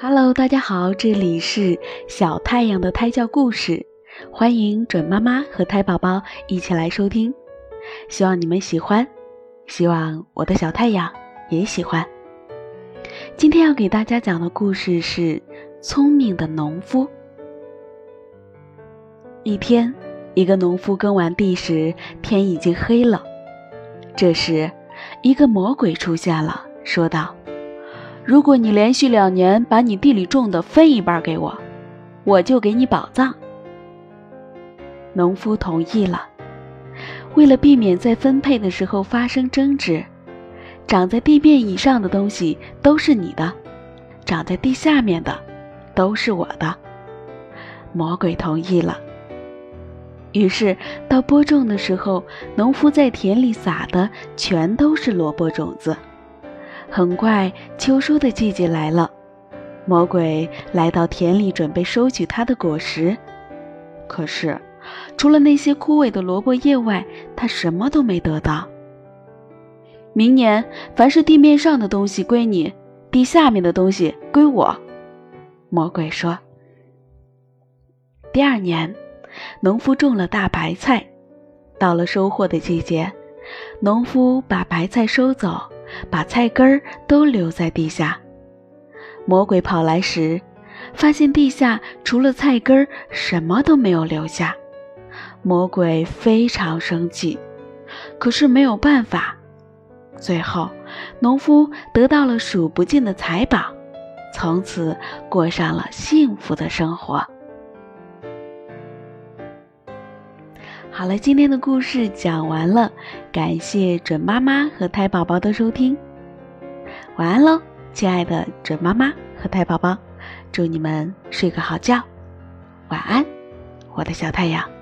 Hello，大家好，这里是小太阳的胎教故事，欢迎准妈妈和胎宝宝一起来收听，希望你们喜欢，希望我的小太阳也喜欢。今天要给大家讲的故事是《聪明的农夫》。一天，一个农夫耕完地时，天已经黑了。这时，一个魔鬼出现了，说道：“如果你连续两年把你地里种的分一半给我，我就给你宝藏。”农夫同意了。为了避免在分配的时候发生争执，长在地面以上的东西都是你的，长在地下面的都是我的。魔鬼同意了。于是到播种的时候，农夫在田里撒的全都是萝卜种子。很快，秋收的季节来了，魔鬼来到田里准备收取他的果实。可是，除了那些枯萎的萝卜叶外，他什么都没得到。明年，凡是地面上的东西归你，地下面的东西归我。魔鬼说。第二年。农夫种了大白菜，到了收获的季节，农夫把白菜收走，把菜根儿都留在地下。魔鬼跑来时，发现地下除了菜根儿什么都没有留下。魔鬼非常生气，可是没有办法。最后，农夫得到了数不尽的财宝，从此过上了幸福的生活。好了，今天的故事讲完了，感谢准妈妈和胎宝宝的收听，晚安喽，亲爱的准妈妈和胎宝宝，祝你们睡个好觉，晚安，我的小太阳。